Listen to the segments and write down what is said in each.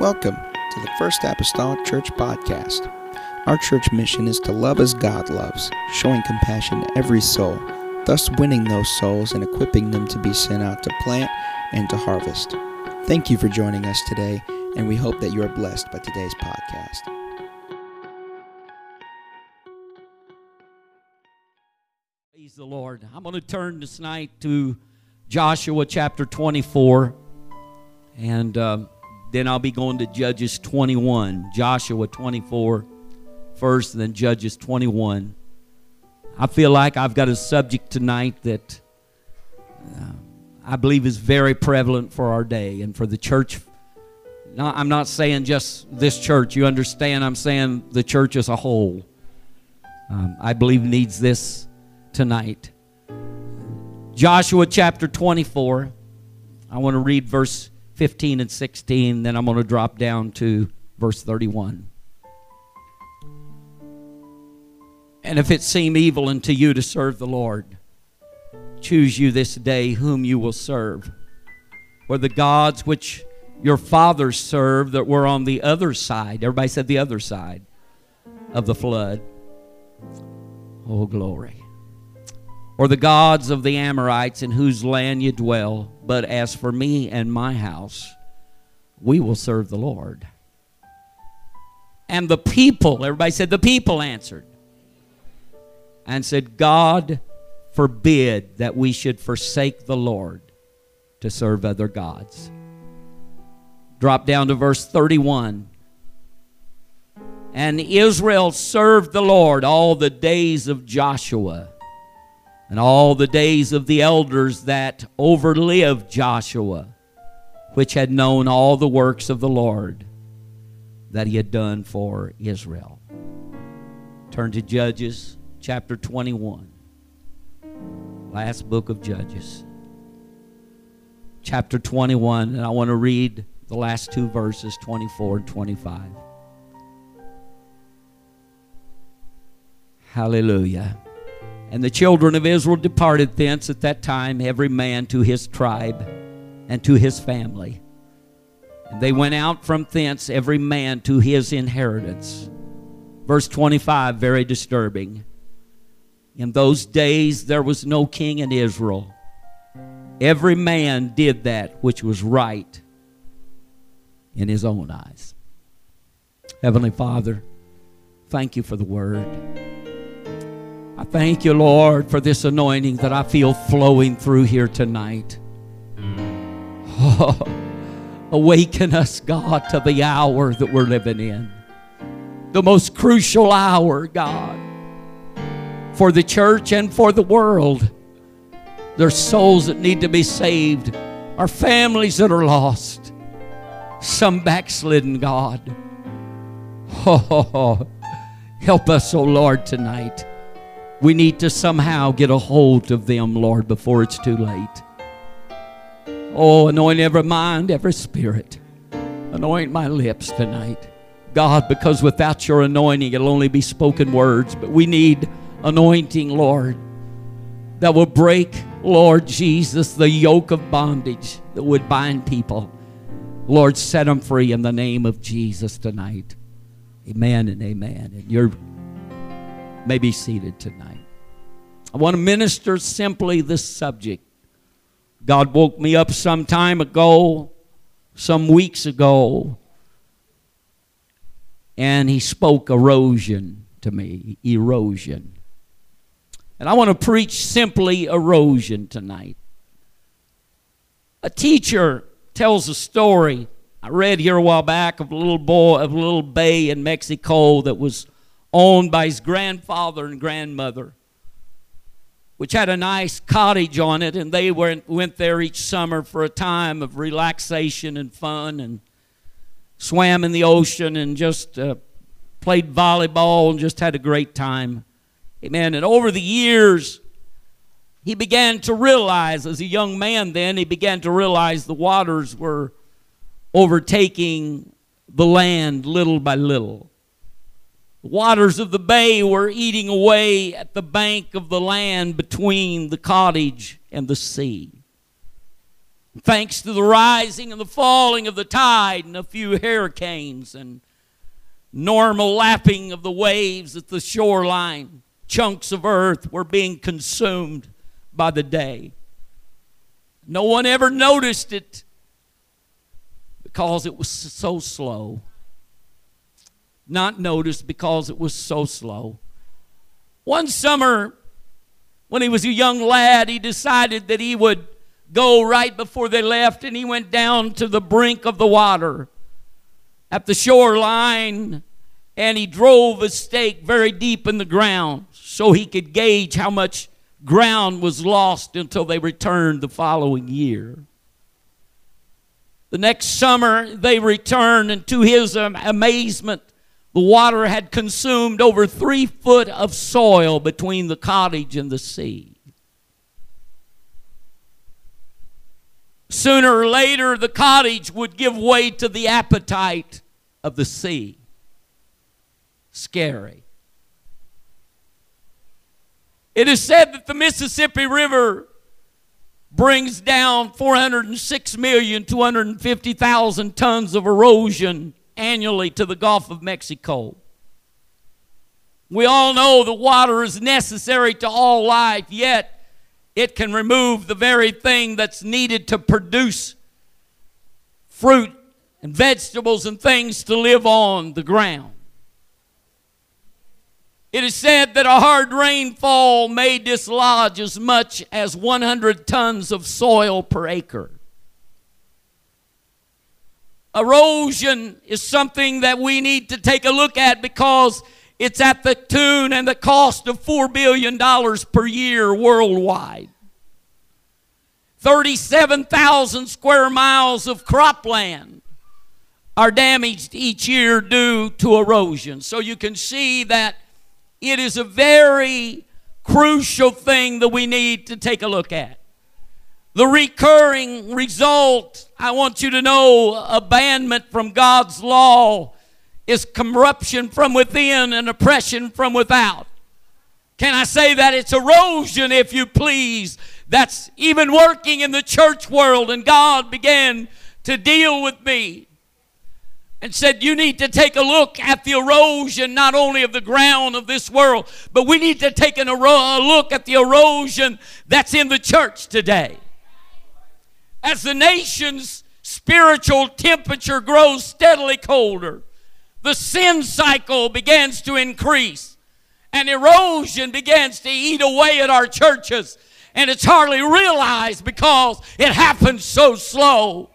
Welcome to the First Apostolic Church Podcast. Our church mission is to love as God loves, showing compassion to every soul, thus winning those souls and equipping them to be sent out to plant and to harvest. Thank you for joining us today, and we hope that you are blessed by today's podcast. Praise the Lord. I'm going to turn tonight to Joshua chapter 24, and um, then I'll be going to Judges 21. Joshua 24 first, and then Judges 21. I feel like I've got a subject tonight that uh, I believe is very prevalent for our day and for the church. I'm not saying just this church, you understand? I'm saying the church as a whole. Um, I believe needs this tonight. Joshua chapter 24. I want to read verse 15 and 16, then I'm going to drop down to verse 31. And if it seem evil unto you to serve the Lord, choose you this day whom you will serve. For the gods which your fathers served that were on the other side, everybody said the other side of the flood. Oh, glory. Or the gods of the Amorites in whose land you dwell. But as for me and my house, we will serve the Lord. And the people, everybody said, the people answered and said, God forbid that we should forsake the Lord to serve other gods. Drop down to verse 31. And Israel served the Lord all the days of Joshua and all the days of the elders that overlived Joshua, which had known all the works of the Lord that he had done for Israel. Turn to Judges chapter 21, last book of Judges. Chapter 21, and I want to read the last two verses, 24 and 25. Hallelujah. And the children of Israel departed thence at that time, every man to his tribe and to his family. And they went out from thence, every man to his inheritance. Verse 25, very disturbing. In those days there was no king in Israel. Every man did that which was right in his own eyes. Heavenly Father, thank you for the word. I thank you, Lord, for this anointing that I feel flowing through here tonight. Oh, awaken us, God, to the hour that we're living in. The most crucial hour, God, for the church and for the world. There's souls that need to be saved, our families that are lost, some backslidden, God. Oh, help us, oh Lord, tonight. We need to somehow get a hold of them, Lord, before it's too late. Oh, anoint every mind, every spirit. Anoint my lips tonight. God, because without your anointing, it'll only be spoken words. But we need anointing, Lord, that will break, Lord Jesus, the yoke of bondage that would bind people. Lord, set them free in the name of Jesus tonight. Amen and amen. And you're may be seated tonight. I want to minister simply this subject. God woke me up some time ago, some weeks ago, and He spoke erosion to me. Erosion. And I want to preach simply erosion tonight. A teacher tells a story I read here a while back of a little boy, of a little bay in Mexico that was owned by his grandfather and grandmother, which had a nice cottage on it, and they went, went there each summer for a time of relaxation and fun and swam in the ocean and just uh, played volleyball and just had a great time. Amen. And over the years, he began to realize, as a young man then, he began to realize the waters were overtaking the land little by little. The waters of the bay were eating away at the bank of the land between the cottage and the sea. Thanks to the rising and the falling of the tide and a few hurricanes and normal lapping of the waves at the shoreline, chunks of earth were being consumed by the day. No one ever noticed it because it was so slow. Not noticed because it was so slow. One summer, when he was a young lad, he decided that he would go right before they left, and he went down to the brink of the water at the shoreline and he drove a stake very deep in the ground so he could gauge how much ground was lost until they returned the following year. The next summer, they returned, and to his amazement, the water had consumed over three foot of soil between the cottage and the sea. Sooner or later, the cottage would give way to the appetite of the sea. Scary. It is said that the Mississippi River brings down 406,250,000 tons of erosion annually to the Gulf of Mexico. We all know the water is necessary to all life, yet it can remove the very thing that's needed to produce fruit and vegetables and things to live on the ground. It is said that a hard rainfall may dislodge as much as 100 tons of soil per acre. Erosion is something that we need to take a look at because it's at the tune and the cost of $4 billion per year worldwide. 37,000 square miles of cropland are damaged each year due to erosion. So you can see that it is a very crucial thing that we need to take a look at. The recurring result, I want you to know, abandonment from God's law is corruption from within and oppression from without. Can I say that? It's erosion, if you please, that's even working in the church world. And God began to deal with me and said, You need to take a look at the erosion not only of the ground of this world, but we need to take an a look at the erosion that's in the church today. As the nation's spiritual temperature grows steadily colder, the sin cycle begins to increase, and erosion begins to eat away at our churches, and it's hardly realized because it happens so slow.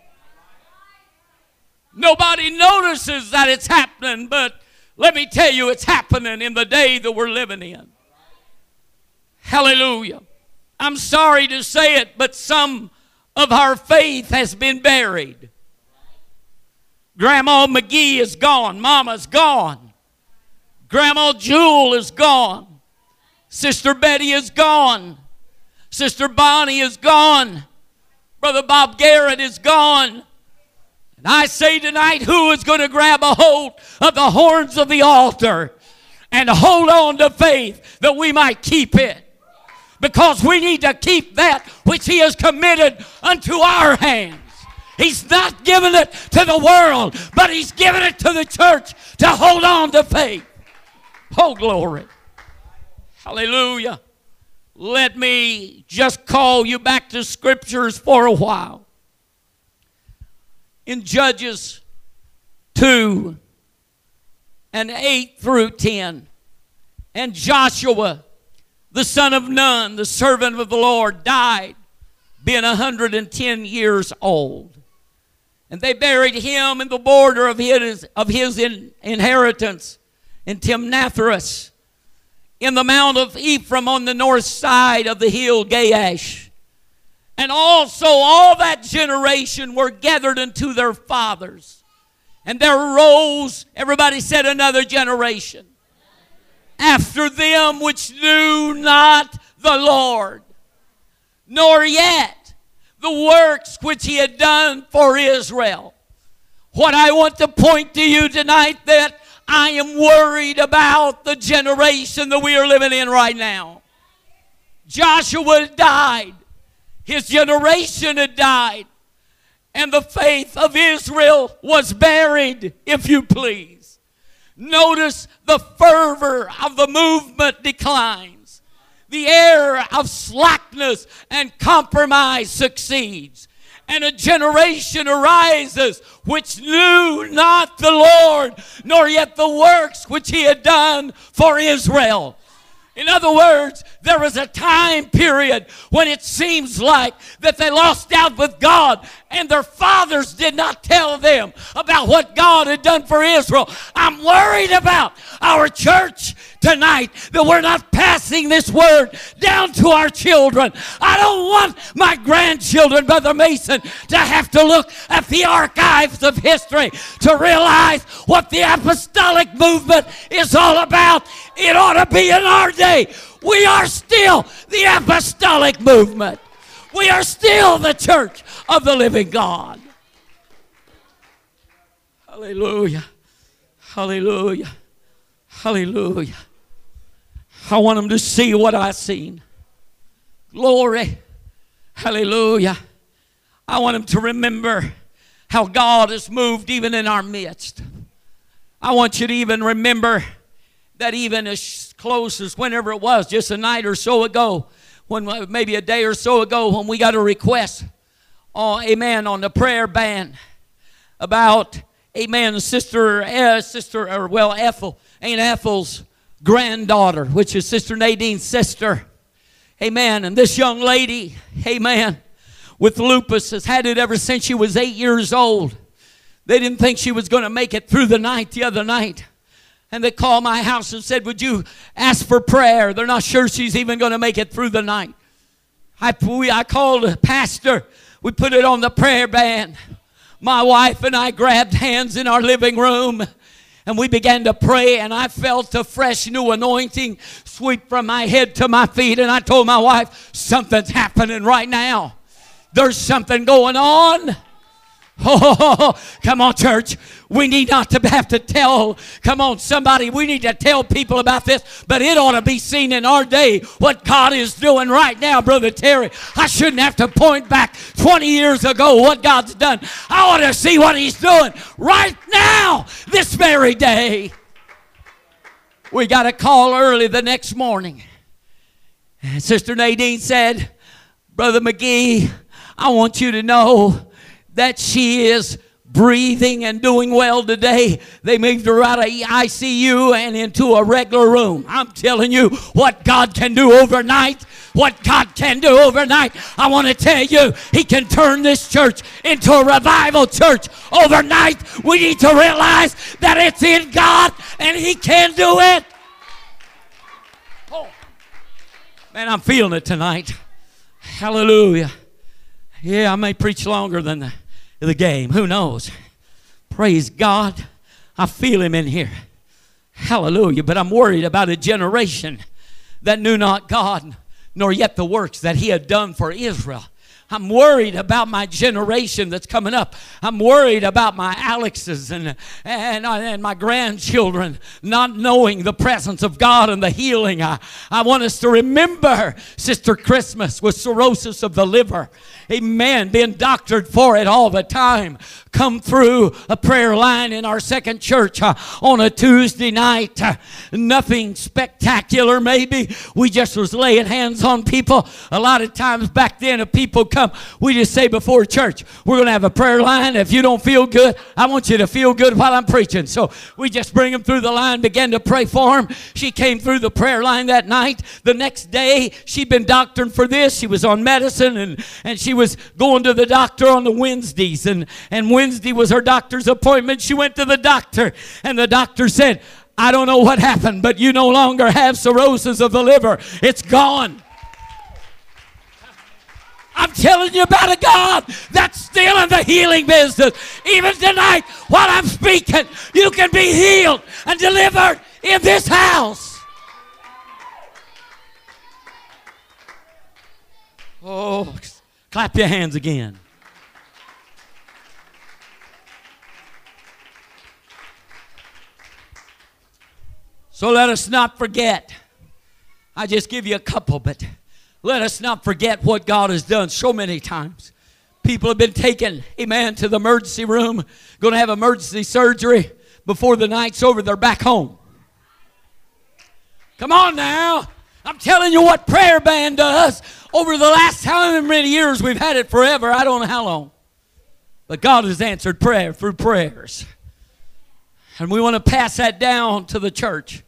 Nobody notices that it's happening, but let me tell you, it's happening in the day that we're living in. Hallelujah. I'm sorry to say it, but some of our faith has been buried. Grandma McGee is gone. Mama's gone. Grandma Jewel is gone. Sister Betty is gone. Sister Bonnie is gone. Brother Bob Garrett is gone. And I say tonight, who is going to grab a hold of the horns of the altar and hold on to faith that we might keep it? Because we need to keep that which He has committed unto our hands. He's not giving it to the world, but He's giving it to the church to hold on to faith. Oh, glory. Hallelujah. Let me just call you back to scriptures for a while in Judges 2 and 8 through 10. And Joshua, the son of Nun, the servant of the Lord, died, being 110 years old. And they buried him in the border of his, of his in, inheritance in Timnathheres, in the mount of Ephraim on the north side of the hill Gaash. And also, all that generation were gathered unto their fathers. And there arose, everybody said, another generation after them which knew not the Lord, nor yet the works which he had done for Israel. What I want to point to you tonight that I am worried about the generation that we are living in right now. Joshua died. His generation had died. and the faith of Israel was buried, if you please. Notice the fervor of the movement declines. The air of slackness and compromise succeeds. And a generation arises which knew not the Lord, nor yet the works which he had done for Israel. In other words, there was a time period when it seems like that they lost out with God and their fathers did not tell them about what God had done for Israel. I'm worried about our church tonight that we're not passing this word down to our children. I don't want my grandchildren, Brother Mason, to have to look at the archives of history to realize what the apostolic movement is all about. It ought to be in our day. We are still the apostolic movement. We are still the church of the living God. Hallelujah. Hallelujah. Hallelujah. I want them to see what I've seen. Glory. Hallelujah. I want them to remember how God has moved even in our midst. I want you to even remember that even as close as whenever it was, just a night or so ago, when maybe a day or so ago, when we got a request, oh, amen, on the prayer band about, amen, sister, uh, sister, or well, Ethel, Aunt Ethel's granddaughter, which is Sister Nadine's sister. Amen. And this young lady, amen, with lupus has had it ever since she was eight years old. They didn't think she was going to make it through the night the other night. And they called my house and said, Would you ask for prayer? They're not sure she's even going to make it through the night. I, we, I called a pastor. We put it on the prayer band. My wife and I grabbed hands in our living room and we began to pray and i felt a fresh new anointing sweep from my head to my feet and i told my wife something's happening right now there's something going on Oh, come on, church. We need not to have to tell, come on, somebody, we need to tell people about this, but it ought to be seen in our day what God is doing right now, Brother Terry. I shouldn't have to point back 20 years ago what God's done. I ought to see what He's doing right now, this very day. We got a call early the next morning. And Sister Nadine said, Brother McGee, I want you to know that she is breathing and doing well today. They moved her out of ICU and into a regular room. I'm telling you what God can do overnight. What God can do overnight. I want to tell you, He can turn this church into a revival church overnight. We need to realize that it's in God and He can do it. Oh, man, I'm feeling it tonight. Hallelujah. Yeah, I may preach longer than that the game. Who knows? Praise God. I feel him in here. Hallelujah. But I'm worried about a generation that knew not God, nor yet the works that he had done for Israel. I'm worried about my generation that's coming up. I'm worried about my Alexes and, and, and my grandchildren not knowing the presence of God and the healing. I, I want us to remember Sister Christmas with cirrhosis of the liver. Amen. Being doctored for it all the time come through a prayer line in our second church uh, on a Tuesday night. Uh, nothing spectacular, maybe. We just was laying hands on people. A lot of times back then, if people come, we just say before church, we're going to have a prayer line. If you don't feel good, I want you to feel good while I'm preaching. So we just bring them through the line, begin to pray for them. She came through the prayer line that night. The next day, she'd been doctoring for this. She was on medicine and, and she was going to the doctor on the Wednesdays. And, and Wednesday was her doctor's appointment. She went to the doctor, and the doctor said, I don't know what happened, but you no longer have cirrhosis of the liver. It's gone. I'm telling you about a God that's still in the healing business. Even tonight, while I'm speaking, you can be healed and delivered in this house. Oh, clap your hands again. So let us not forget. I just give you a couple, but let us not forget what God has done so many times. People have been taken, amen, to the emergency room, going to have emergency surgery. Before the night's over, they're back home. Come on now. I'm telling you what prayer band does. Over the last how many years we've had it forever, I don't know how long. But God has answered prayer through prayers. And we want to pass that down to the church.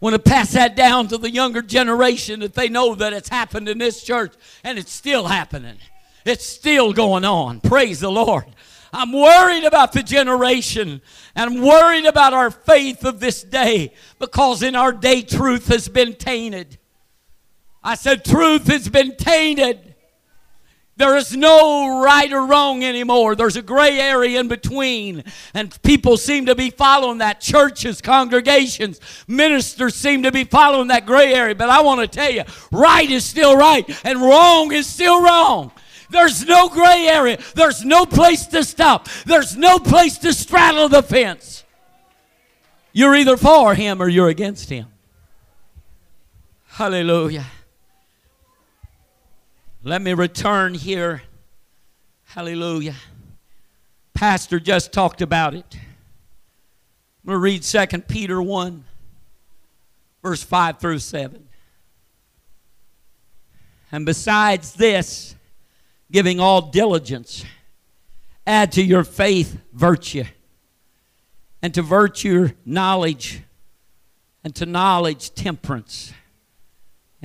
We want to pass that down to the younger generation that they know that it's happened in this church and it's still happening. It's still going on. Praise the Lord. I'm worried about the generation and I'm worried about our faith of this day because in our day truth has been tainted. I said truth has been tainted. There is no right or wrong anymore. There's a gray area in between. And people seem to be following that. Churches, congregations, ministers seem to be following that gray area. But I want to tell you, right is still right and wrong is still wrong. There's no gray area. There's no place to stop. There's no place to straddle the fence. You're either for him or you're against him. Hallelujah. Let me return here. Hallelujah. Pastor just talked about it. I'm going to read 2 Peter 1, verse 5 through 7. And besides this, giving all diligence, add to your faith virtue, and to virtue knowledge, and to knowledge temperance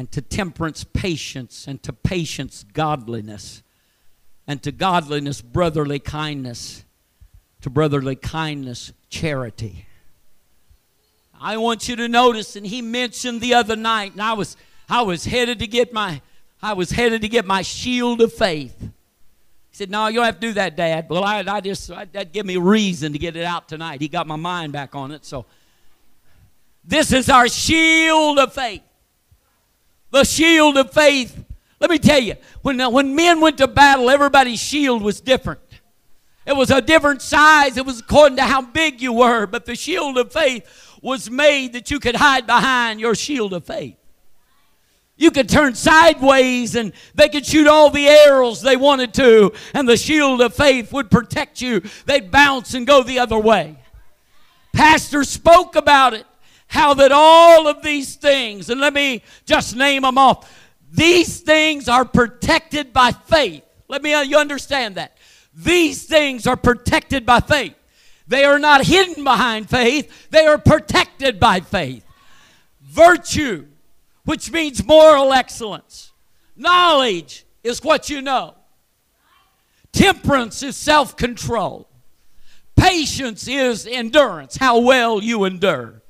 and to temperance patience, and to patience godliness, and to godliness brotherly kindness, to brotherly kindness charity. I want you to notice, and he mentioned the other night, and I was I was headed to get my I was headed to get my shield of faith. He said, No, you don't have to do that, Dad. Well, I, I just I, that give me reason to get it out tonight. He got my mind back on it. So this is our shield of faith the shield of faith. Let me tell you, when, uh, when men went to battle, everybody's shield was different. It was a different size, it was according to how big you were, but the shield of faith was made that you could hide behind your shield of faith. You could turn sideways and they could shoot all the arrows they wanted to, and the shield of faith would protect you. They'd bounce and go the other way. Pastor spoke about it how that all of these things, and let me just name them off, these things are protected by faith. Let me, uh, you understand that. These things are protected by faith. They are not hidden behind faith, they are protected by faith. Virtue, which means moral excellence. Knowledge is what you know. Temperance is self control. Patience is endurance, how well you endure.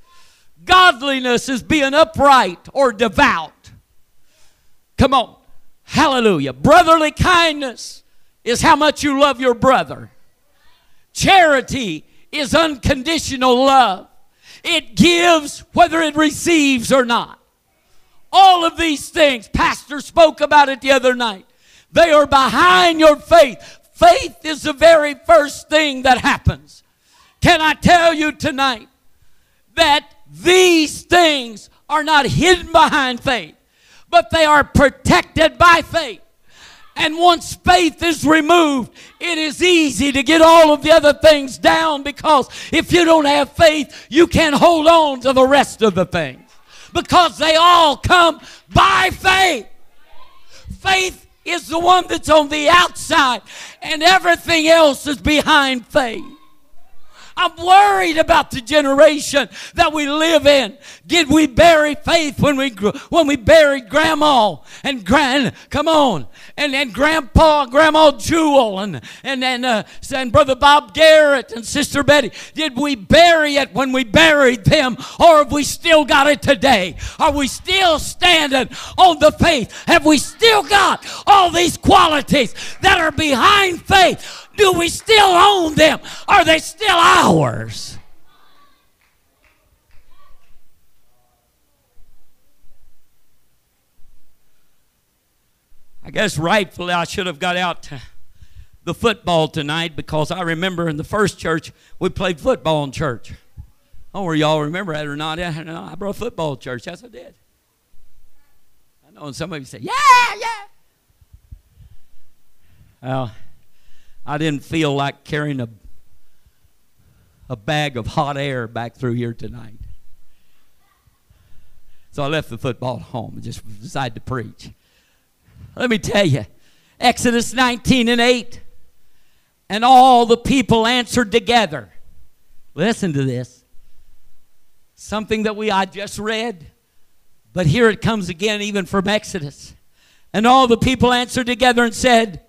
Godliness is being upright or devout. Come on. Hallelujah. Brotherly kindness is how much you love your brother. Charity is unconditional love. It gives whether it receives or not. All of these things, Pastor spoke about it the other night. They are behind your faith. Faith is the very first thing that happens. Can I tell you tonight that these things are not hidden behind faith, but they are protected by faith. And once faith is removed, it is easy to get all of the other things down because if you don't have faith, you can't hold on to the rest of the things because they all come by faith. Faith is the one that's on the outside, and everything else is behind faith. I'm worried about the generation that we live in. Did we bury faith when we when we buried grandma and grand come on and, and grandpa grandma Jewel and and and, uh, and brother Bob Garrett and sister Betty? Did we bury it when we buried them, or have we still got it today? Are we still standing on the faith? Have we still got all these qualities that are behind faith? Do we still own them? Are they still ours? I guess rightfully I should have got out to the football tonight because I remember in the first church we played football in church. Oh, where y'all remember that or not? I brought football to church. Yes, I did. I know, and some of you say, "Yeah, yeah." Well, I didn't feel like carrying a, a bag of hot air back through here tonight. So I left the football at home and just decided to preach. Let me tell you, Exodus 19 and 8. And all the people answered together. Listen to this. Something that we I just read, but here it comes again, even from Exodus. And all the people answered together and said,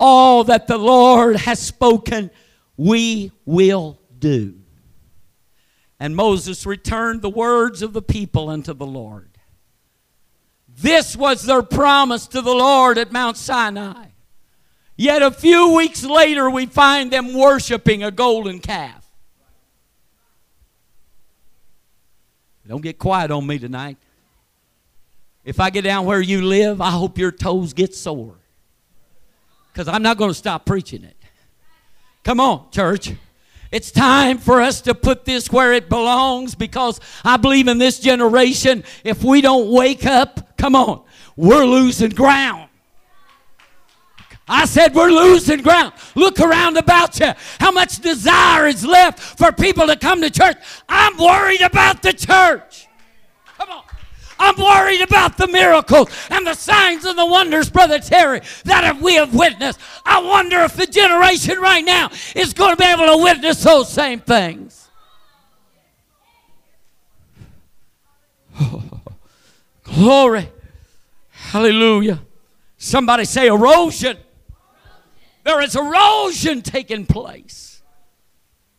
All that the Lord has spoken, we will do. And Moses returned the words of the people unto the Lord. This was their promise to the Lord at Mount Sinai. Yet a few weeks later, we find them worshiping a golden calf. Don't get quiet on me tonight. If I get down where you live, I hope your toes get sore. Because I'm not going to stop preaching it. Come on, church. It's time for us to put this where it belongs because I believe in this generation, if we don't wake up, come on, we're losing ground. I said, We're losing ground. Look around about you. How much desire is left for people to come to church? I'm worried about the church. Come on. I'm worried about the miracles and the signs and the wonders, Brother Terry, that we have witnessed. I wonder if the generation right now is going to be able to witness those same things. glory. Hallelujah. Somebody say erosion. There is erosion taking place.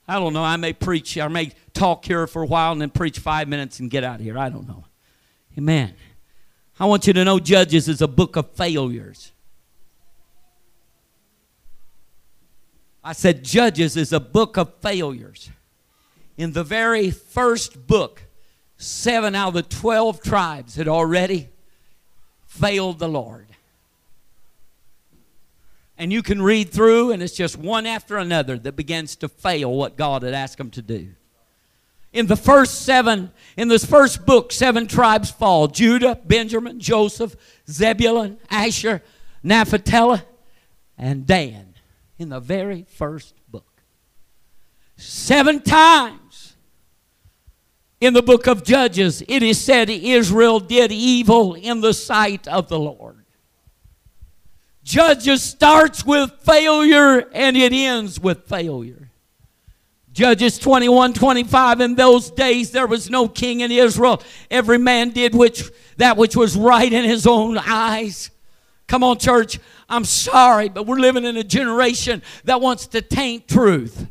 I don't know. I may preach, I may talk here for a while and then preach five minutes and get out of here. I don't know. Amen. I want you to know Judges is a book of failures. I said Judges is a book of failures. In the very first book, seven out of the 12 tribes had already failed the Lord. And you can read through, and it's just one after another that begins to fail what God had asked them to do. In the first seven, in this first book, seven tribes fall Judah, Benjamin, Joseph, Zebulun, Asher, Naphtali, and Dan. In the very first book. Seven times in the book of Judges, it is said Israel did evil in the sight of the Lord. Judges starts with failure and it ends with failure. Judges 21 25. In those days there was no king in Israel. Every man did which that which was right in his own eyes. Come on, church. I'm sorry, but we're living in a generation that wants to taint truth.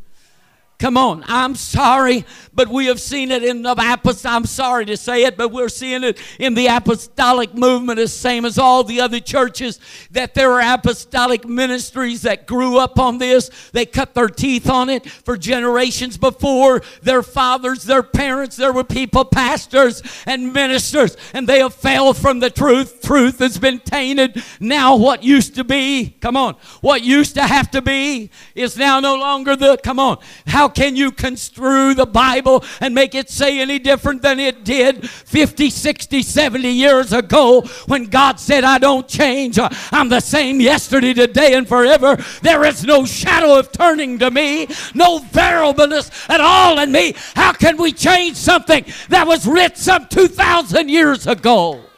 Come on, I'm sorry, but we have seen it in the apostolic. I'm sorry to say it, but we're seeing it in the apostolic movement, the same as all the other churches. That there are apostolic ministries that grew up on this. They cut their teeth on it for generations before. Their fathers, their parents, there were people, pastors and ministers, and they have failed from the truth. Truth has been tainted. Now, what used to be, come on, what used to have to be is now no longer the. Come on, how can you construe the Bible and make it say any different than it did 50, 60, 70 years ago when God said, I don't change. I'm the same yesterday, today, and forever. There is no shadow of turning to me, no variableness at all in me. How can we change something that was written some 2,000 years ago?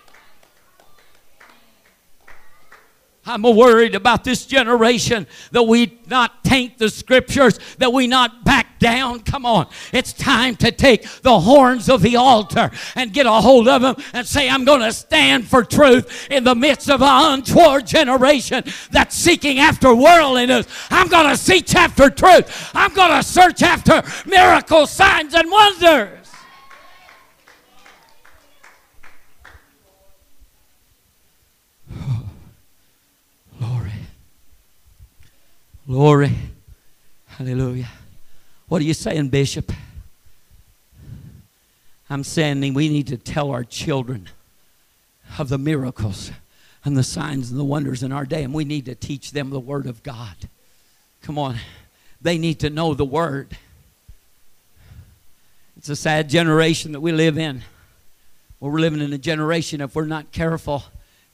I'm worried about this generation that we not taint the scriptures, that we not back down. Come on. It's time to take the horns of the altar and get a hold of them and say, I'm going to stand for truth in the midst of an untoward generation that's seeking after worldliness. I'm going to seek after truth. I'm going to search after miracles, signs, and wonders. Glory. Hallelujah. What are you saying, Bishop? I'm saying we need to tell our children of the miracles and the signs and the wonders in our day, and we need to teach them the Word of God. Come on. They need to know the Word. It's a sad generation that we live in. Well, we're living in a generation, if we're not careful,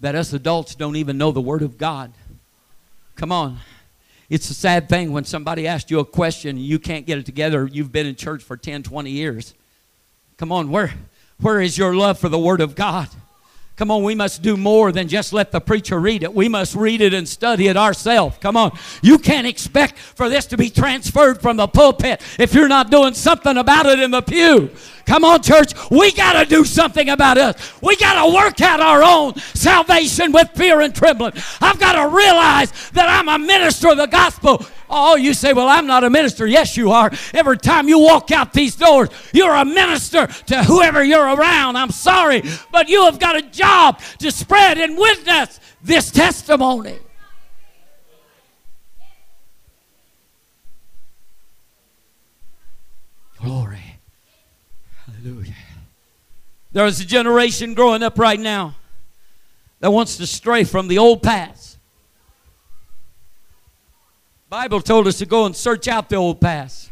that us adults don't even know the Word of God. Come on. It's a sad thing when somebody asks you a question and you can't get it together. You've been in church for 10, 20 years. Come on, where, where is your love for the Word of God? Come on, we must do more than just let the preacher read it. We must read it and study it ourselves. Come on. You can't expect for this to be transferred from the pulpit if you're not doing something about it in the pew. Come on, church. We got to do something about us. We got to work out our own salvation with fear and trembling. I've got to realize that I'm a minister of the gospel. Oh, you say, well, I'm not a minister. Yes, you are. Every time you walk out these doors, you're a minister to whoever you're around. I'm sorry, but you have got a job to spread and witness this testimony. Glory. Hallelujah. There's a generation growing up right now that wants to stray from the old paths. Bible told us to go and search out the old paths.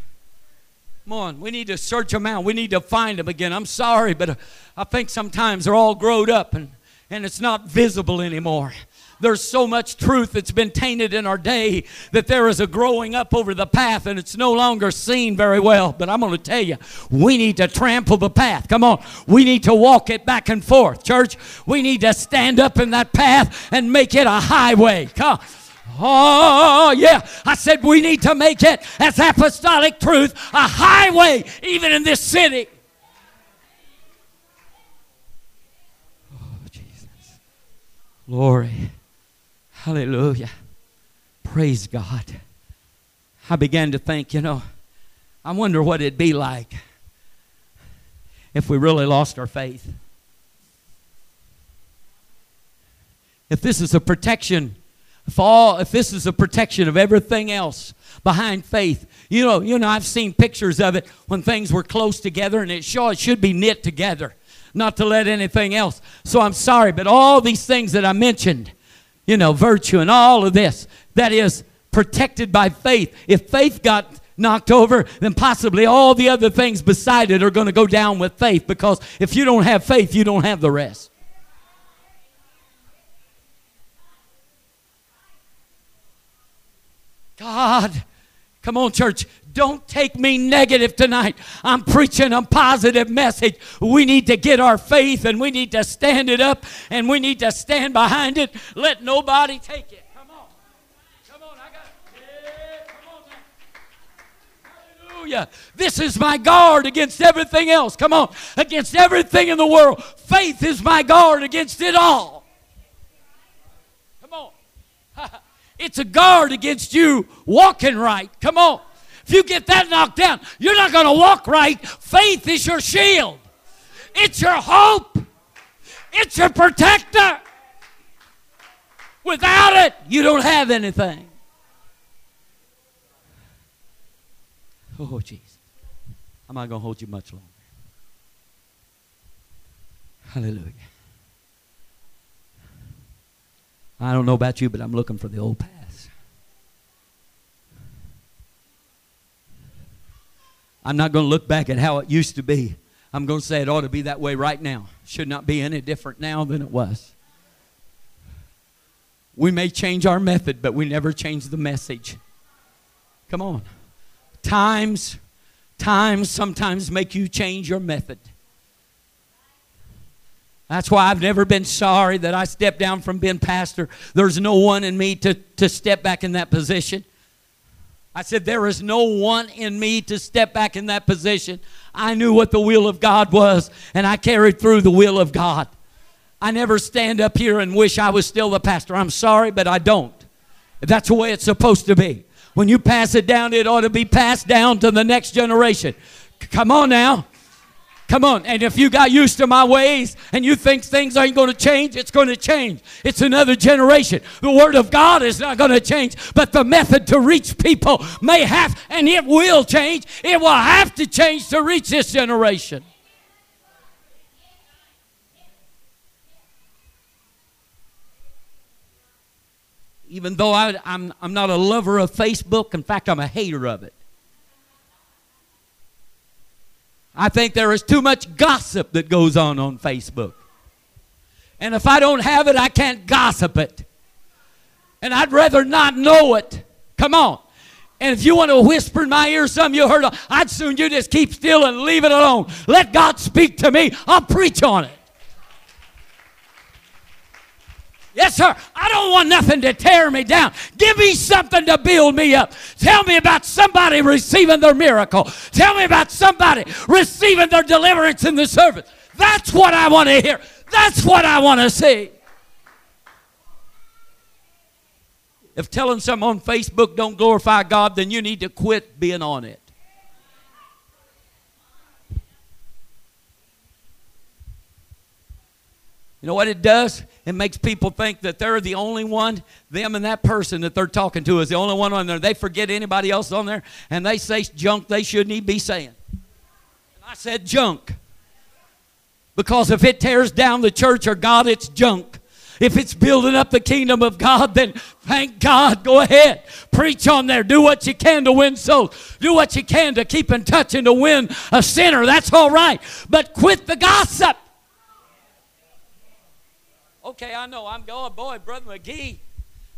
Come on, we need to search them out. We need to find them again. I'm sorry, but uh, I think sometimes they're all growed up and, and it's not visible anymore. There's so much truth that's been tainted in our day that there is a growing up over the path and it's no longer seen very well. But I'm going to tell you, we need to trample the path. Come on. We need to walk it back and forth. Church, we need to stand up in that path and make it a highway. Come Oh, yeah. I said we need to make it as apostolic truth a highway, even in this city. Oh, Jesus. Glory. Hallelujah. Praise God. I began to think, you know, I wonder what it'd be like if we really lost our faith. If this is a protection, if all if this is a protection of everything else behind faith. You know, you know, I've seen pictures of it when things were close together and it sure it should be knit together, not to let anything else. So I'm sorry, but all these things that I mentioned you know, virtue and all of this that is protected by faith. If faith got knocked over, then possibly all the other things beside it are going to go down with faith because if you don't have faith, you don't have the rest. God, come on, church. Don't take me negative tonight. I'm preaching a positive message. We need to get our faith and we need to stand it up and we need to stand behind it. Let nobody take it. Come on. Come on. I got yeah, come on now. Hallelujah. This is my guard against everything else. Come on. Against everything in the world. Faith is my guard against it all. Come on. It's a guard against you walking right. Come on. If you get that knocked down, you're not going to walk right. Faith is your shield, it's your hope, it's your protector. Without it, you don't have anything. Oh, Jesus. I'm not going to hold you much longer. Hallelujah. I don't know about you, but I'm looking for the old path. I'm not going to look back at how it used to be. I'm going to say it ought to be that way right now. Should not be any different now than it was. We may change our method, but we never change the message. Come on. Times, times sometimes make you change your method. That's why I've never been sorry that I stepped down from being pastor. There's no one in me to, to step back in that position. I said, There is no one in me to step back in that position. I knew what the will of God was, and I carried through the will of God. I never stand up here and wish I was still the pastor. I'm sorry, but I don't. That's the way it's supposed to be. When you pass it down, it ought to be passed down to the next generation. Come on now. Come on. And if you got used to my ways and you think things ain't going to change, it's going to change. It's another generation. The Word of God is not going to change, but the method to reach people may have, and it will change. It will have to change to reach this generation. Even though I, I'm, I'm not a lover of Facebook, in fact, I'm a hater of it. I think there is too much gossip that goes on on Facebook. And if I don't have it, I can't gossip it. And I'd rather not know it Come on. And if you want to whisper in my ear something you heard, I'd soon you just keep still and leave it alone. Let God speak to me. I'll preach on it. Yes, sir. I don't want nothing to tear me down. Give me something to build me up. Tell me about somebody receiving their miracle. Tell me about somebody receiving their deliverance in the service. That's what I want to hear. That's what I want to see. If telling something on Facebook don't glorify God, then you need to quit being on it. You know what it does? It makes people think that they're the only one, them and that person that they're talking to is the only one on there. They forget anybody else on there and they say junk they shouldn't even be saying. And I said junk. Because if it tears down the church or God, it's junk. If it's building up the kingdom of God, then thank God. Go ahead. Preach on there. Do what you can to win souls. Do what you can to keep in touch and to win a sinner. That's all right. But quit the gossip. Okay, I know. I'm going, boy, Brother McGee.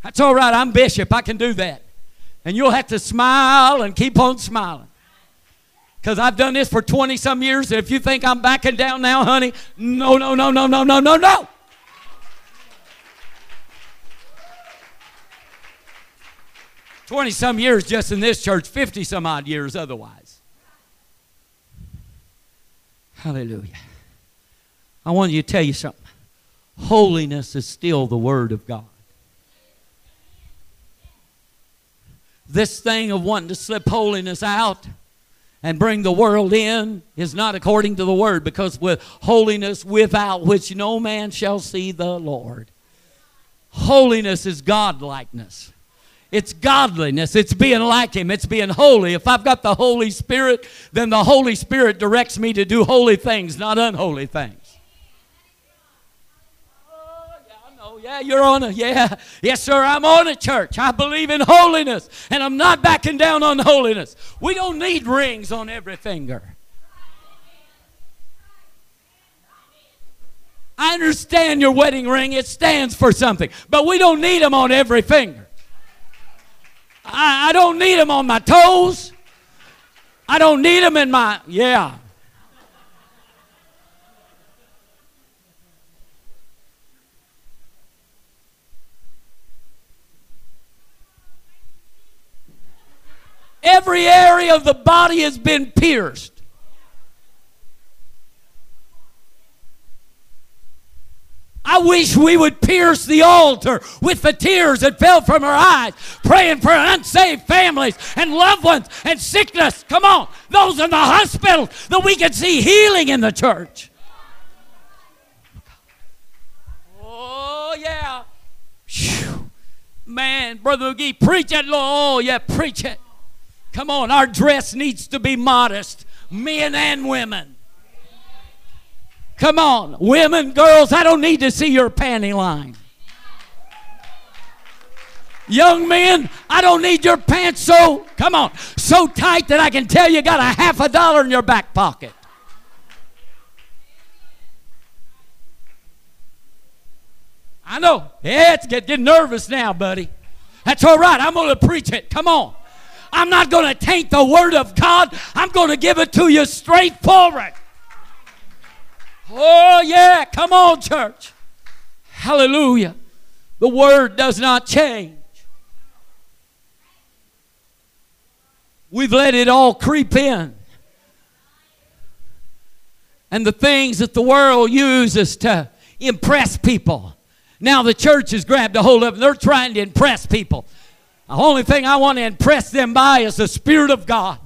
That's all right. I'm bishop. I can do that. And you'll have to smile and keep on smiling. Because I've done this for 20 some years. And if you think I'm backing down now, honey, no, no, no, no, no, no, no, no. 20 some years just in this church, 50 some odd years otherwise. Hallelujah. I want you to tell you something. Holiness is still the Word of God. This thing of wanting to slip holiness out and bring the world in is not according to the Word because with holiness without which no man shall see the Lord. Holiness is godlikeness. It's godliness. It's being like Him. It's being holy. If I've got the Holy Spirit, then the Holy Spirit directs me to do holy things, not unholy things. Oh, yeah, I know. Yeah, you're on a, yeah. Yes, sir, I'm on a church. I believe in holiness, and I'm not backing down on holiness. We don't need rings on every finger. I understand your wedding ring, it stands for something, but we don't need them on every finger. I, I don't need them on my toes. I don't need them in my, yeah. Every area of the body has been pierced. I wish we would pierce the altar with the tears that fell from our eyes, praying for unsaved families and loved ones and sickness. Come on, those in the hospitals that we can see healing in the church. Oh, yeah. Whew. Man, Brother McGee, preach it, Lord. Oh, yeah, preach it. Come on, our dress needs to be modest, men and women. Come on, women, girls, I don't need to see your panty line. Young men, I don't need your pants so, come on, so tight that I can tell you got a half a dollar in your back pocket. I know. Yeah, it's get, getting nervous now, buddy. That's all right. I'm going to preach it. Come on. I'm not going to taint the Word of God. I'm going to give it to you straightforward. Oh, yeah. Come on, church. Hallelujah. The Word does not change. We've let it all creep in. And the things that the world uses to impress people. Now the church has grabbed a hold of them. They're trying to impress people. The only thing I want to impress them by is the Spirit of God.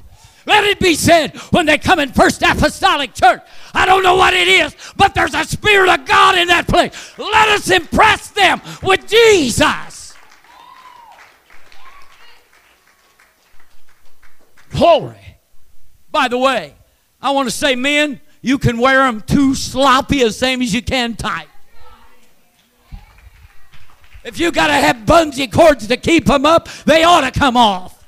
Let it be said when they come in First Apostolic Church. I don't know what it is, but there's a Spirit of God in that place. Let us impress them with Jesus. Glory. By the way, I want to say, men, you can wear them too sloppy as same as you can tight. If you got to have bungee cords to keep them up, they ought to come off.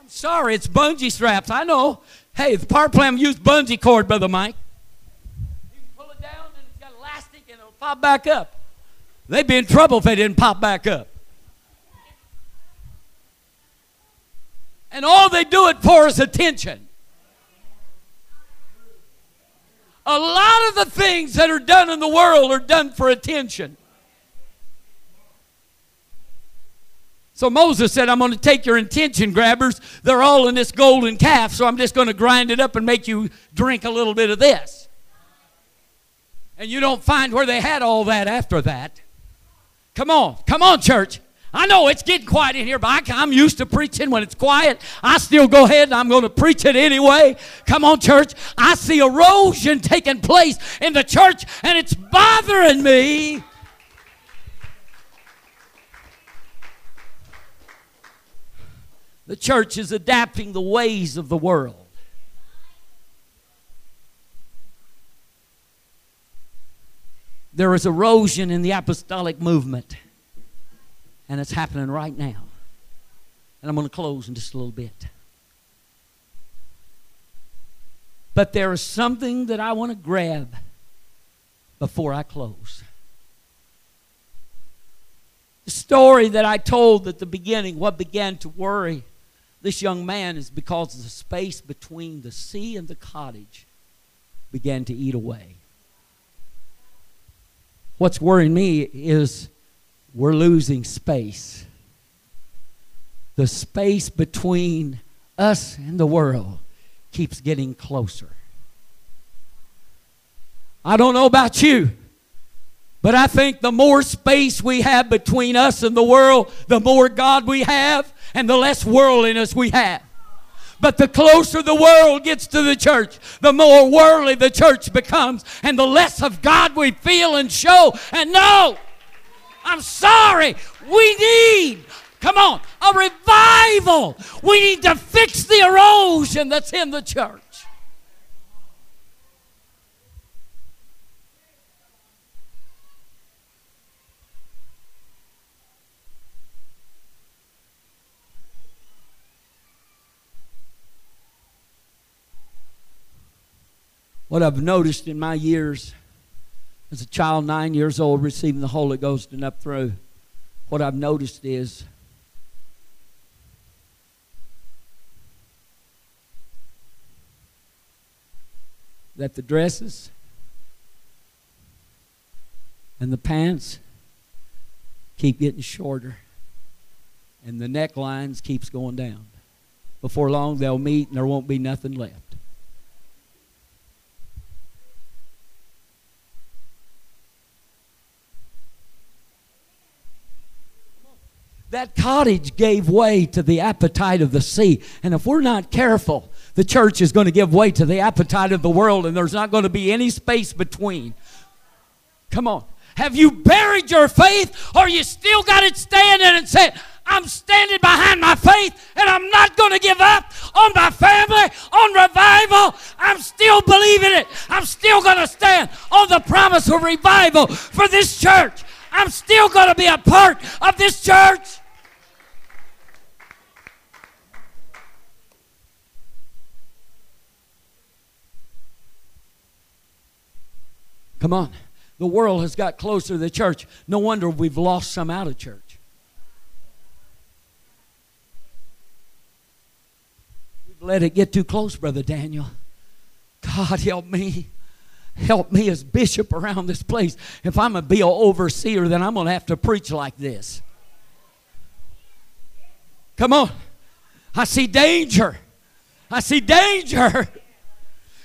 I'm sorry, it's bungee straps. I know. Hey, the power plant used bungee cord, Brother Mike. You can pull it down and it's got elastic and it'll pop back up. They'd be in trouble if they didn't pop back up. And all they do it for is attention. A lot of the things that are done in the world are done for attention. So Moses said, I'm going to take your intention grabbers. They're all in this golden calf, so I'm just going to grind it up and make you drink a little bit of this. And you don't find where they had all that after that. Come on, come on, church. I know it's getting quiet in here, but I, am used to preaching when it's quiet. I still go ahead and I'm going to preach it anyway. Come on, church. I see erosion taking place in the church, and it's bothering me. The church is adapting the ways of the world. There is erosion in the apostolic movement. And it's happening right now. And I'm going to close in just a little bit. But there is something that I want to grab before I close. The story that I told at the beginning, what began to worry this young man, is because the space between the sea and the cottage began to eat away. What's worrying me is we're losing space. The space between us and the world keeps getting closer. I don't know about you, but I think the more space we have between us and the world, the more God we have, and the less worldliness we have. But the closer the world gets to the church, the more worldly the church becomes, and the less of God we feel and show and know. I'm sorry. We need, come on, a revival. We need to fix the erosion that's in the church. What I've noticed in my years as a child, nine years old, receiving the Holy Ghost and up through, what I've noticed is that the dresses and the pants keep getting shorter and the necklines keeps going down. Before long they'll meet and there won't be nothing left. That cottage gave way to the appetite of the sea. And if we're not careful, the church is going to give way to the appetite of the world, and there's not going to be any space between. Come on. Have you buried your faith, or you still got it standing and said, I'm standing behind my faith and I'm not going to give up on my family, on revival. I'm still believing it. I'm still going to stand on the promise of revival for this church. I'm still going to be a part of this church. Come on. The world has got closer to the church. No wonder we've lost some out of church. We've let it get too close, Brother Daniel. God help me. Help me as bishop around this place. If I'm going to be an overseer, then I'm going to have to preach like this. Come on. I see danger. I see danger.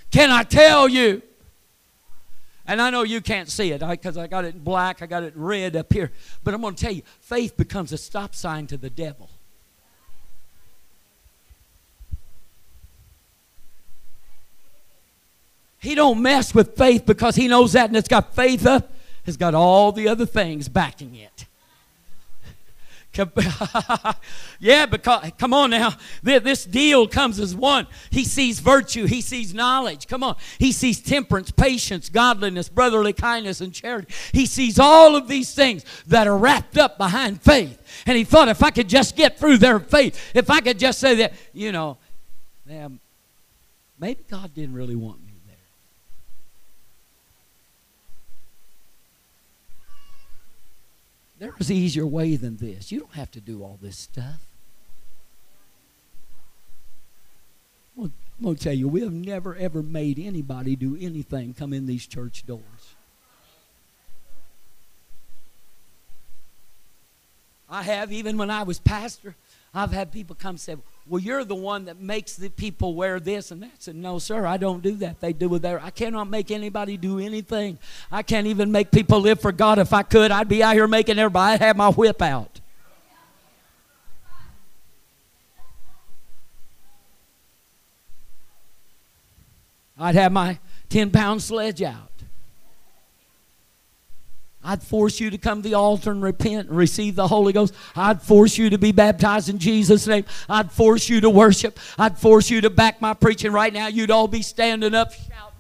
Can I tell you? And I know you can't see it because I, I got it in black, I got it in red up here. But I'm going to tell you, faith becomes a stop sign to the devil. He don't mess with faith because he knows that and it's got faith up. It's got all the other things backing it. yeah, because come on now. This deal comes as one. He sees virtue, he sees knowledge. Come on. He sees temperance, patience, godliness, brotherly kindness, and charity. He sees all of these things that are wrapped up behind faith. And he thought if I could just get through their faith, if I could just say that, you know, maybe God didn't really want me there. Is an easier way than this. You don't have to do all this stuff. I'm going to tell you, we have never, ever made anybody do anything come in these church doors. I have, even when I was pastor, I've had people come say, Well, you're the one that makes the people wear this and that. I said, No, sir, I don't do that. They do it there. I cannot make anybody do anything. I can't even make people live for God. If I could, I'd be out here making everybody I'd have my whip out. I'd have my 10 pound sledge out. I'd force you to come to the altar and repent and receive the Holy Ghost. I'd force you to be baptized in Jesus' name. I'd force you to worship. I'd force you to back my preaching right now. You'd all be standing up shouting.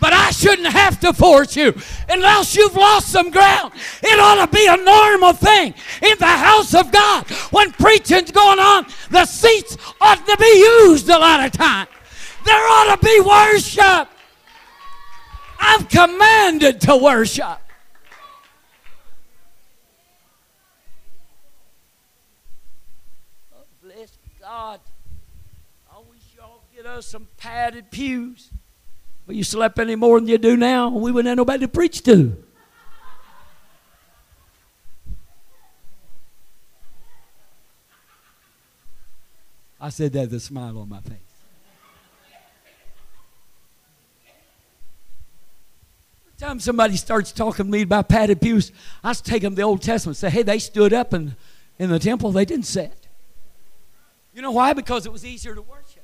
But I shouldn't have to force you unless you've lost some ground. It ought to be a normal thing in the house of God. When preaching's going on, the seats ought to be used a lot of time. There ought to be worship. I'm commanded to worship. Oh, bless God. I wish y'all get us some padded pews. But you slept any more than you do now, we wouldn't have nobody to preach to. I said that with a smile on my face. Time somebody starts talking to me about padded pews, I take them to the Old Testament and say, hey, they stood up in, in the temple, they didn't sit. You know why? Because it was easier to worship.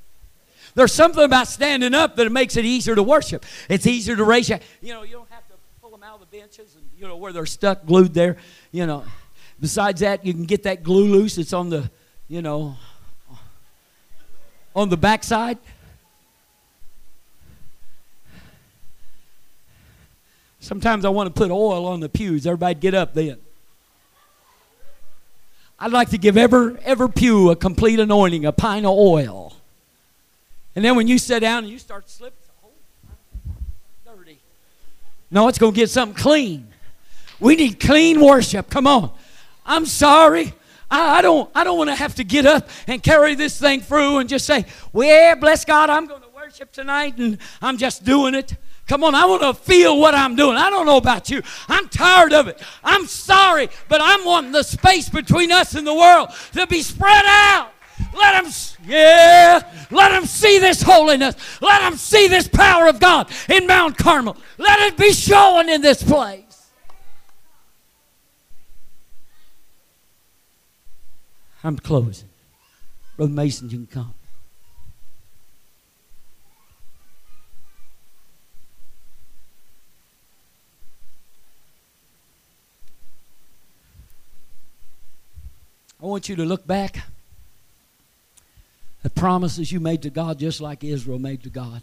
There's something about standing up that makes it easier to worship. It's easier to raise your, you know, you don't have to pull them out of the benches and, you know, where they're stuck, glued there, you know. Besides that, you can get that glue loose. It's on the, you know, on the backside. Sometimes I want to put oil on the pews. Everybody get up then. I'd like to give every, every pew a complete anointing, a pint of oil. And then when you sit down and you start slipping, oh, dirty. No, it's going to get something clean. We need clean worship. Come on. I'm sorry. I, I don't, I don't want to have to get up and carry this thing through and just say, well, bless God, I'm going to worship tonight and I'm just doing it. Come on, I want to feel what I'm doing. I don't know about you. I'm tired of it. I'm sorry, but I'm wanting the space between us and the world to be spread out. Let them, yeah, let them see this holiness. Let them see this power of God in Mount Carmel. Let it be shown in this place. I'm closing. Brother Mason, you can come. I want you to look back at promises you made to God just like Israel made to God.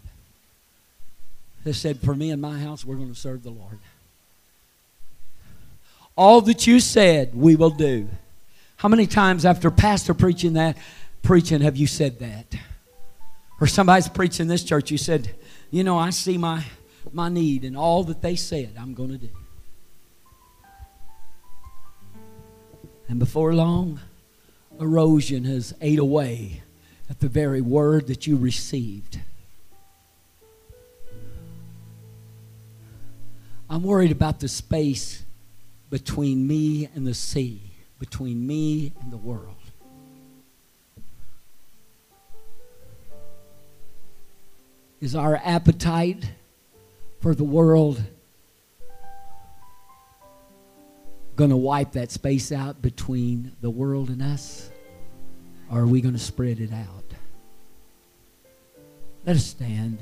They said, For me and my house, we're going to serve the Lord. All that you said, we will do. How many times after pastor preaching that, preaching, have you said that? Or somebody's preaching this church, you said, You know, I see my, my need, and all that they said, I'm going to do. And before long, erosion has ate away at the very word that you received. I'm worried about the space between me and the sea, between me and the world. Is our appetite for the world going to wipe that space out between the world and us? Or are we going to spread it out? Let us stand.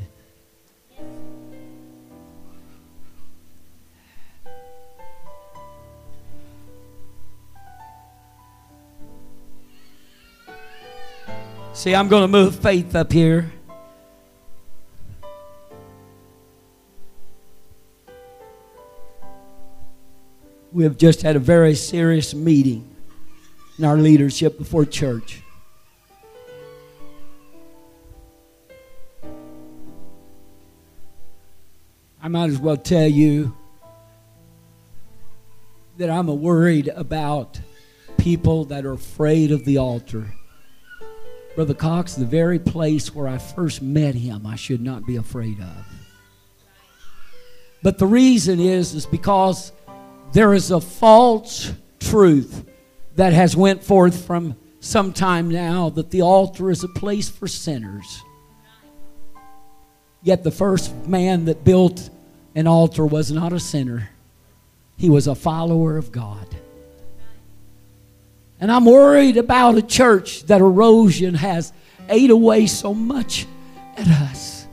See, I'm going to move faith up here. we have just had a very serious meeting in our leadership before church. I might as well tell you that I'm worried about people that are afraid of the altar. Brother Cox, the very place where I first met him, I should not be afraid of. But the reason is, is because there is a false truth that has went forth from some time now that the altar is a place for sinners. Yet the first man that built an altar was not a sinner. He was a follower of God. And I'm worried about a church that erosion has ate away so much at us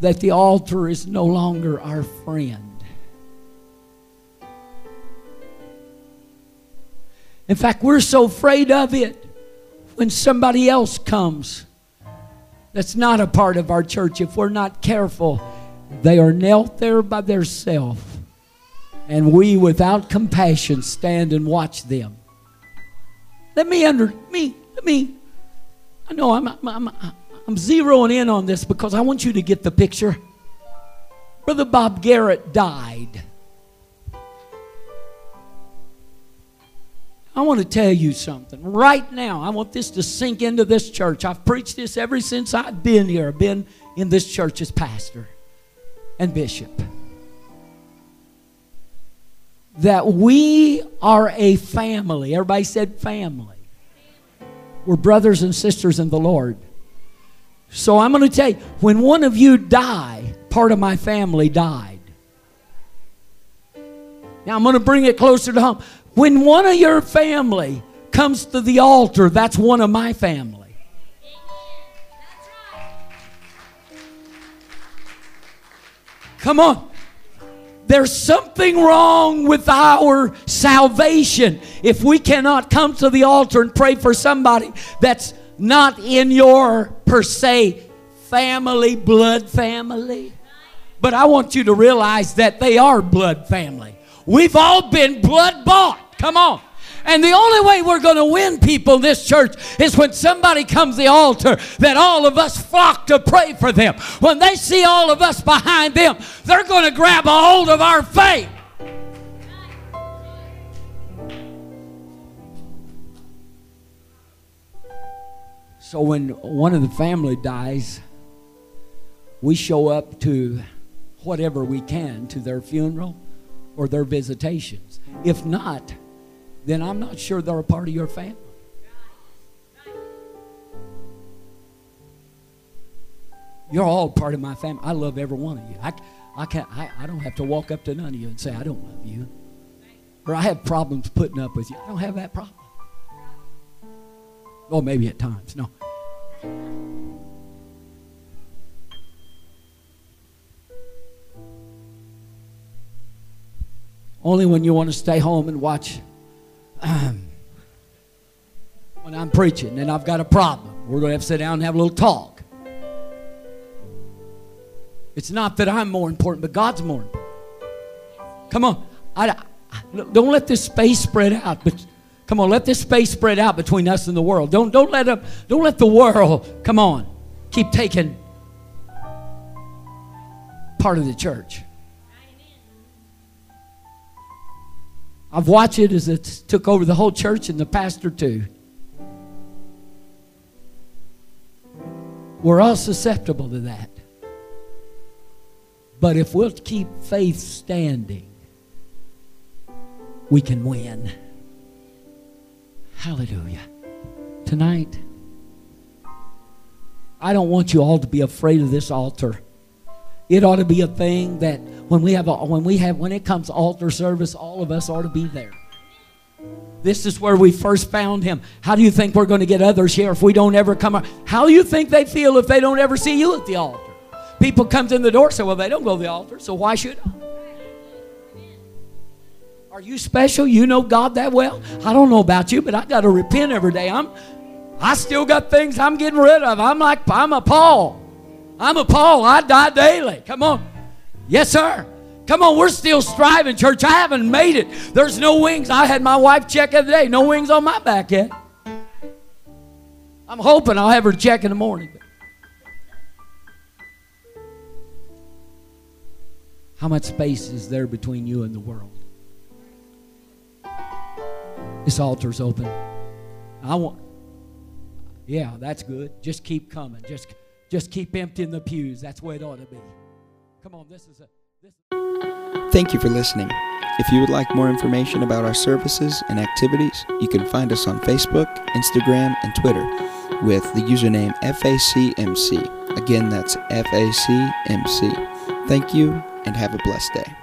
that the altar is no longer our friend. In fact, we're so afraid of it when somebody else comes that's not a part of our church. If we're not careful, they are knelt there by themselves, and we, without compassion, stand and watch them. Let me under me. Let me. I know I'm, I'm, I'm, I'm zeroing in on this because I want you to get the picture. Brother Bob Garrett died. I want to tell you something right now. I want this to sink into this church. I've preached this ever since I've been here. I've been in this church as pastor and bishop. That we are a family. Everybody said family. We're brothers and sisters in the Lord. So I'm going to tell you when one of you die, part of my family died. Now I'm going to bring it closer to home. When one of your family comes to the altar, that's one of my family. Come on. There's something wrong with our salvation if we cannot come to the altar and pray for somebody that's not in your per se family, blood family. But I want you to realize that they are blood family. We've all been blood bought. Come on. And the only way we're going to win people in this church is when somebody comes to the altar that all of us flock to pray for them. When they see all of us behind them, they're going to grab a hold of our faith. So when one of the family dies, we show up to whatever we can to their funeral or their visitations. If not, then I'm not sure they're a part of your family. You're all part of my family. I love every one of you. I, I, can't, I, I don't have to walk up to none of you and say, I don't love you. Or I have problems putting up with you. I don't have that problem. Well, maybe at times. No. Only when you want to stay home and watch when I'm preaching and I've got a problem. We're going to have to sit down and have a little talk. It's not that I'm more important, but God's more important. Come on. I, I, don't let this space spread out. But come on, let this space spread out between us and the world. Don't don't let up, don't let the world come on keep taking part of the church. I've watched it as it took over the whole church and the pastor too. We're all susceptible to that. But if we'll keep faith standing, we can win. Hallelujah. Tonight, I don't want you all to be afraid of this altar. It ought to be a thing that when we have a, when we have when it comes to altar service, all of us ought to be there. This is where we first found him. How do you think we're going to get others here if we don't ever come? How do you think they feel if they don't ever see you at the altar? People comes in the door say, "Well, they don't go to the altar, so why should I?" Are you special? You know God that well? I don't know about you, but I got to repent every day. I'm I still got things I'm getting rid of. I'm like I'm a Paul. I'm a Paul. I die daily. Come on. Yes, sir. Come on, we're still striving, church. I haven't made it. There's no wings. I had my wife check the other day. No wings on my back yet. I'm hoping I'll have her check in the morning. How much space is there between you and the world? This altar's open. I want. Yeah, that's good. Just keep coming. Just, just keep emptying the pews. That's where it ought to be. Come on, this is a. This Thank you for listening. If you would like more information about our services and activities, you can find us on Facebook, Instagram, and Twitter with the username FACMC. Again, that's FACMC. Thank you and have a blessed day.